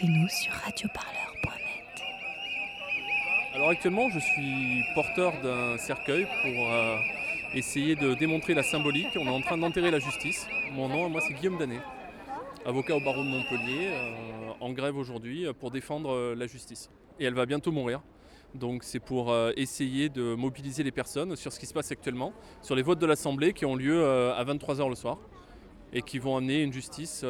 Écoutez-nous sur radioparleur.net. Alors actuellement, je suis porteur d'un cercueil pour euh, essayer de démontrer la symbolique. On est en train d'enterrer la justice. Mon nom, moi, c'est Guillaume Danet, avocat au barreau de Montpellier, euh, en grève aujourd'hui euh, pour défendre la justice. Et elle va bientôt mourir. Donc c'est pour essayer de mobiliser les personnes sur ce qui se passe actuellement, sur les votes de l'Assemblée qui ont lieu à 23h le soir et qui vont amener une justice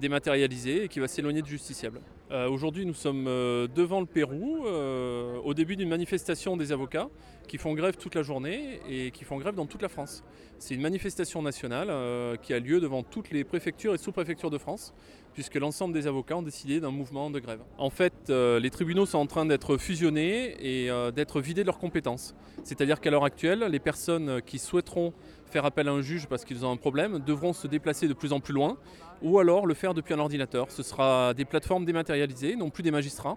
dématérialisée et qui va s'éloigner du justiciable. Euh, Aujourd'hui, nous sommes euh, devant le Pérou, euh, au début d'une manifestation des avocats qui font grève toute la journée et qui font grève dans toute la France. C'est une manifestation nationale qui a lieu devant toutes les préfectures et sous-préfectures de France, puisque l'ensemble des avocats ont décidé d'un mouvement de grève. En fait, les tribunaux sont en train d'être fusionnés et d'être vidés de leurs compétences. C'est-à-dire qu'à l'heure actuelle, les personnes qui souhaiteront faire appel à un juge parce qu'ils ont un problème devront se déplacer de plus en plus loin ou alors le faire depuis un ordinateur. Ce sera des plateformes dématérialisées, non plus des magistrats,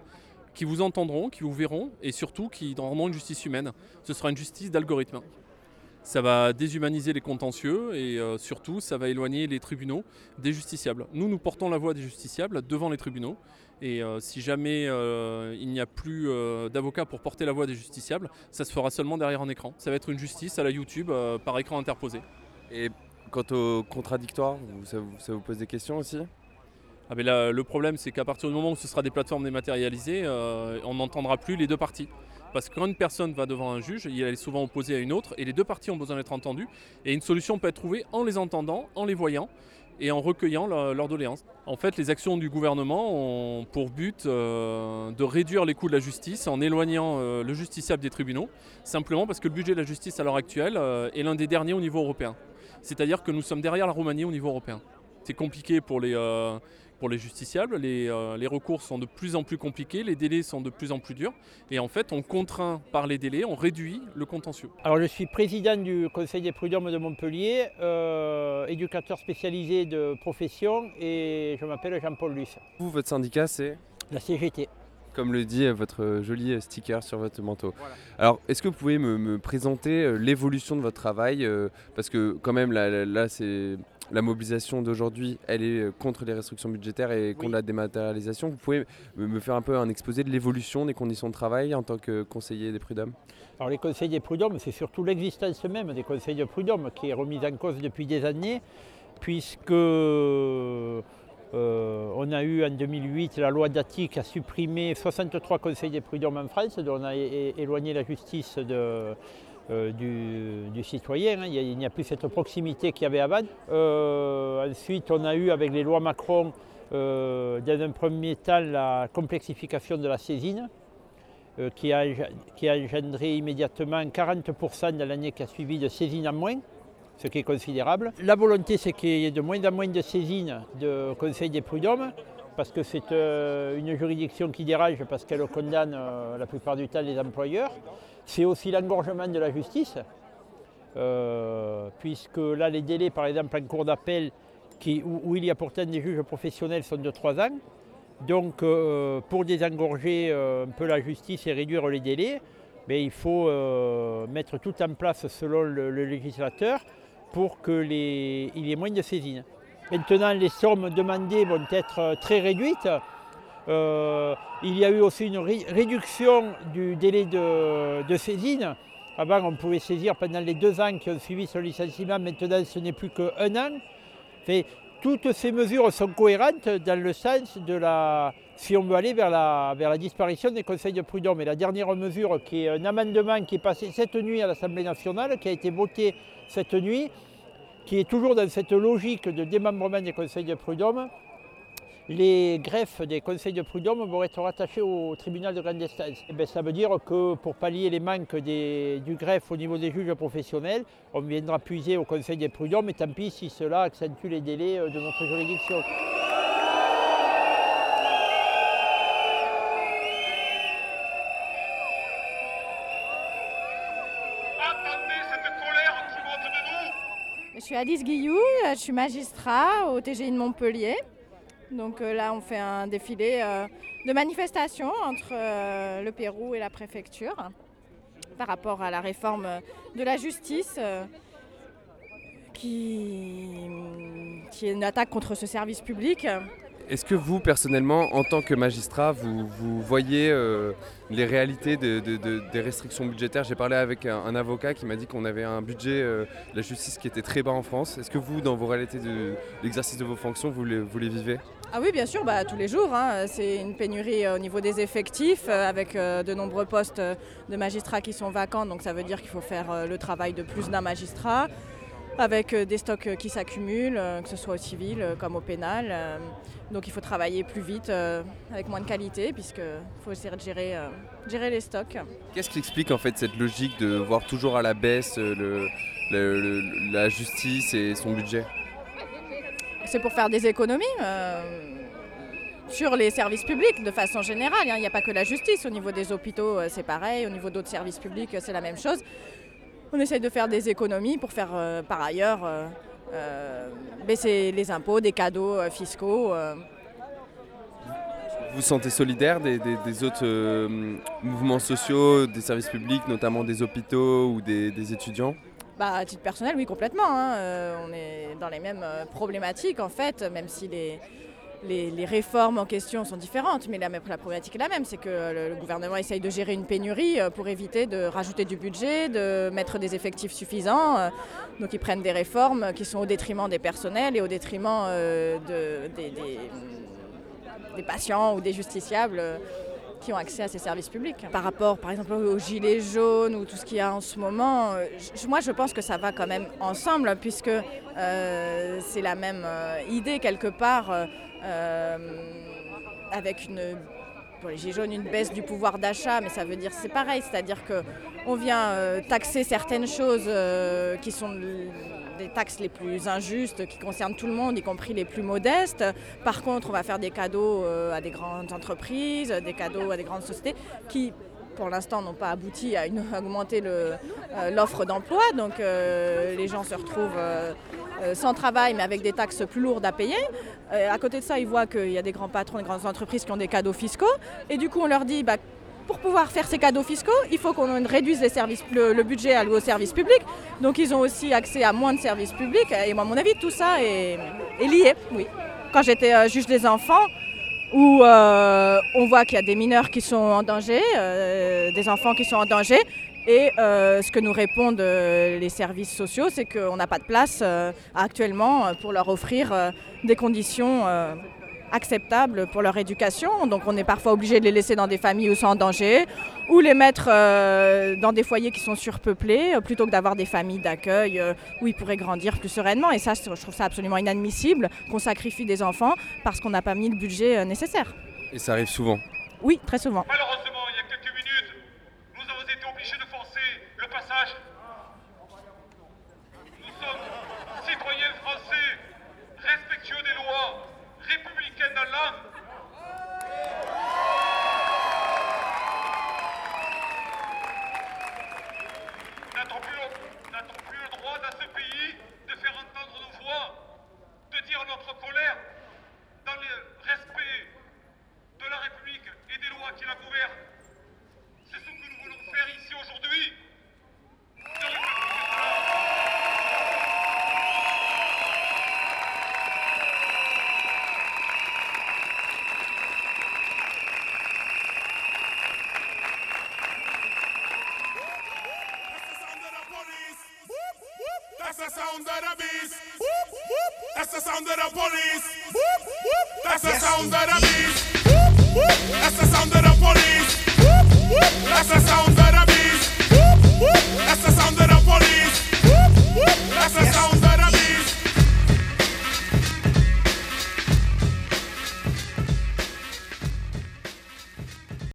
qui vous entendront, qui vous verront et surtout qui rendront une justice humaine. Ce sera une justice d'algorithme. Ça va déshumaniser les contentieux et euh, surtout ça va éloigner les tribunaux des justiciables. Nous, nous portons la voix des justiciables devant les tribunaux et euh, si jamais euh, il n'y a plus d'avocats pour porter la voix des justiciables, ça se fera seulement derrière un écran. Ça va être une justice à la YouTube par écran interposé. Quant au contradictoire, ça, vous, pose des questions aussi? Ah ben le problème, c'est qu'à partir du moment où ce sera des plateformes dématérialisées, euh, on n'entendra plus les deux parties. Parce que quand une personne va devant un juge, elle est souvent opposée à une autre, et les deux parties ont besoin d'être entendues. Et une solution peut être trouvée en les entendant, en les voyant, et en recueillant leur- leurs doléances. En fait, les actions du gouvernement ont pour but euh, de réduire les coûts de la justice en éloignant euh, le justiciable des tribunaux, simplement parce que le budget de la justice à l'heure actuelle est l'un des derniers au niveau européen. C'est-à-dire que nous sommes derrière la Roumanie au niveau européen. C'est compliqué pour les, euh, pour les justiciables, les, euh, les recours sont de plus en plus compliqués, les délais sont de plus en plus durs, et en fait on contraint par les délais, on réduit le contentieux. Alors je suis président du Conseil des prud'hommes de Montpellier, euh, éducateur spécialisé de profession et je m'appelle Jean-Paul Luce, Vous, votre syndicat, c'est? La CGT. Comme le dit votre joli euh, sticker sur votre manteau. Alors, est-ce que vous pouvez me, me présenter euh, l'évolution de votre travail euh, Parce que quand même, là, c'est la mobilisation d'aujourd'hui, elle est contre les restrictions budgétaires et contre Oui. la dématérialisation. Vous pouvez me, faire un peu un exposé de l'évolution des conditions de travail en tant que conseiller des prud'hommes? Alors les conseils des prud'hommes, c'est surtout l'existence même des conseils de prud'hommes qui est remise en cause depuis des années, puisque euh, on a eu en 2008 la loi Dati qui a supprimé 63 conseils des prud'hommes en France, dont on a éloigné la justice euh, du, citoyen. hein. Il n'y a plus cette proximité qu'il y avait avant. Euh, ensuite, on a eu avec les lois Macron, dans un premier temps, la complexification de la saisine qui, a, qui a engendré immédiatement 40% dans l'année qui a suivi de saisines en moins, ce qui est considérable. La volonté, c'est qu'il y ait de moins en moins de saisines de Conseil des prud'hommes, parce que c'est euh, une juridiction qui dérange, parce qu'elle condamne euh, la plupart du temps les employeurs. C'est aussi l'engorgement de la justice, euh, puisque là, les délais, par exemple, en cours d'appel, où, il y a pourtant des juges professionnels, sont de 3 ans. Donc, pour désengorger un peu la justice et réduire les délais, il faut mettre tout en place selon le législateur pour qu'il y ait moins de saisines. Maintenant, les sommes demandées vont être très réduites. Euh, il y a eu aussi une ré- réduction du délai de, saisine. Avant, on pouvait saisir pendant les deux ans qui ont suivi son licenciement. Maintenant, ce n'est plus qu'un an. Toutes ces mesures sont cohérentes dans le sens de la. Si on veut aller vers la, vers la disparition des conseils de prud'homme. Et la dernière mesure, qui est un amendement qui est passé cette nuit à l'Assemblée nationale, qui a été voté cette nuit, qui est toujours dans cette logique de démembrement des conseils de prud'homme, les greffes des conseils de prud'homme vont être rattachés au tribunal de grande instance. Eh bien, ça veut dire que pour pallier les manques des- du greffe au niveau des juges professionnels, on viendra puiser au conseil des prud'hommes et tant pis si cela accentue les délais euh, de notre juridiction. Je suis Alice Guillou, euh, je suis magistrat au TGI de Montpellier. Donc euh, là, on fait un défilé euh, de manifestations entre le Pérou et la préfecture par rapport à la réforme de la justice qui est une attaque contre ce service public. Est-ce que vous, personnellement, en tant que magistrat, vous, voyez euh, les réalités de- de- de- des restrictions budgétaires? J'ai parlé avec un, avocat qui m'a dit qu'on avait un budget euh, de la justice qui était très bas en France. Est-ce que vous, dans vos réalités de l'exercice de vos fonctions, vous les, vivez? Ah oui, bien sûr, bah, tous les jours. hein. C'est une pénurie euh, au niveau des effectifs, avec de nombreux postes de magistrats qui sont vacants. Donc ça veut dire qu'il faut faire le travail de plus d'un magistrat, avec euh, des stocks euh, qui s'accumulent, euh, que ce soit au civil comme au pénal. Donc il faut travailler plus vite, avec moins de qualité, puisqu'il faut essayer de gérer, gérer les stocks. Qu'est-ce qui explique en fait cette logique de voir toujours à la baisse le- le- le- la justice et son budget? C'est pour faire des économies sur les services publics de façon générale. hein. Il n'y a pas que la justice. Au niveau des hôpitaux, c'est pareil. Au niveau d'autres services publics, c'est la même chose. On essaye de faire des économies pour faire euh, par ailleurs euh, euh, baisser les impôts, des cadeaux fiscaux. Vous vous sentez solidaire des, des- des autres mouvements sociaux, des services publics, notamment des hôpitaux ou des, des étudiants? Bah, à titre personnel, oui, complètement. hein. On est dans les mêmes problématiques, en fait, même si les, les, réformes en question sont différentes. Mais la, problématique est la même, c'est que le, gouvernement essaye de gérer une pénurie euh, pour éviter de rajouter du budget, de mettre des effectifs suffisants. euh. Donc ils prennent des réformes qui sont au détriment des personnels et au détriment euh, de- des, des- des patients ou des justiciables. Qui ont accès à ces services publics. Par rapport, par exemple, aux gilets jaunes ou tout ce qu'il y a en ce moment, euh, moi je pense que ça va quand même ensemble puisque euh, c'est la même euh, idée quelque part avec une pour les gilets jaunes, une baisse du pouvoir d'achat, mais ça veut dire c'est pareil, c'est-à-dire que on vient taxer certaines choses qui sont des taxes les plus injustes, qui concernent tout le monde, y compris les plus modestes. Par contre, on va faire des cadeaux euh, à des grandes entreprises, des cadeaux à des grandes sociétés qui pour l'instant n'ont pas abouti à augmenter euh, l'offre d'emploi. Donc euh, les gens se retrouvent sans travail mais avec des taxes plus lourdes à payer. À côté de ça, ils voient qu'il y a des grands patrons, des grandes entreprises qui ont des cadeaux fiscaux. Et du coup, on leur dit, bah, pour pouvoir faire ces cadeaux fiscaux, il faut qu'on réduise le, budget alloué aux services publics. Donc ils ont aussi accès à moins de services publics. Et moi, à mon avis, tout ça est, lié, oui. Quand j'étais euh, juge des enfants, où euh, on voit qu'il y a des mineurs qui sont en danger, euh, des enfants qui sont en danger. Et ce que nous répondent les services sociaux, c'est qu'on n'a pas de place actuellement pour leur offrir des conditions acceptables pour leur éducation. Donc on est parfois obligé de les laisser dans des familles où sont en danger ou les mettre euh, dans des foyers qui sont surpeuplés euh, plutôt que d'avoir des familles d'accueil euh, où ils pourraient grandir plus sereinement. Et ça, je trouve ça absolument inadmissible qu'on sacrifie des enfants parce qu'on n'a pas mis le budget euh, nécessaire. Et ça arrive souvent. Oui, très souvent. Malheureusement, il y a quelques minutes, nous avons été obligés de forcer le passage. Nous sommes citoyens français, respectueux des lois, républicains dans l'âme. Of. That's the sound of the police. That's the sound of the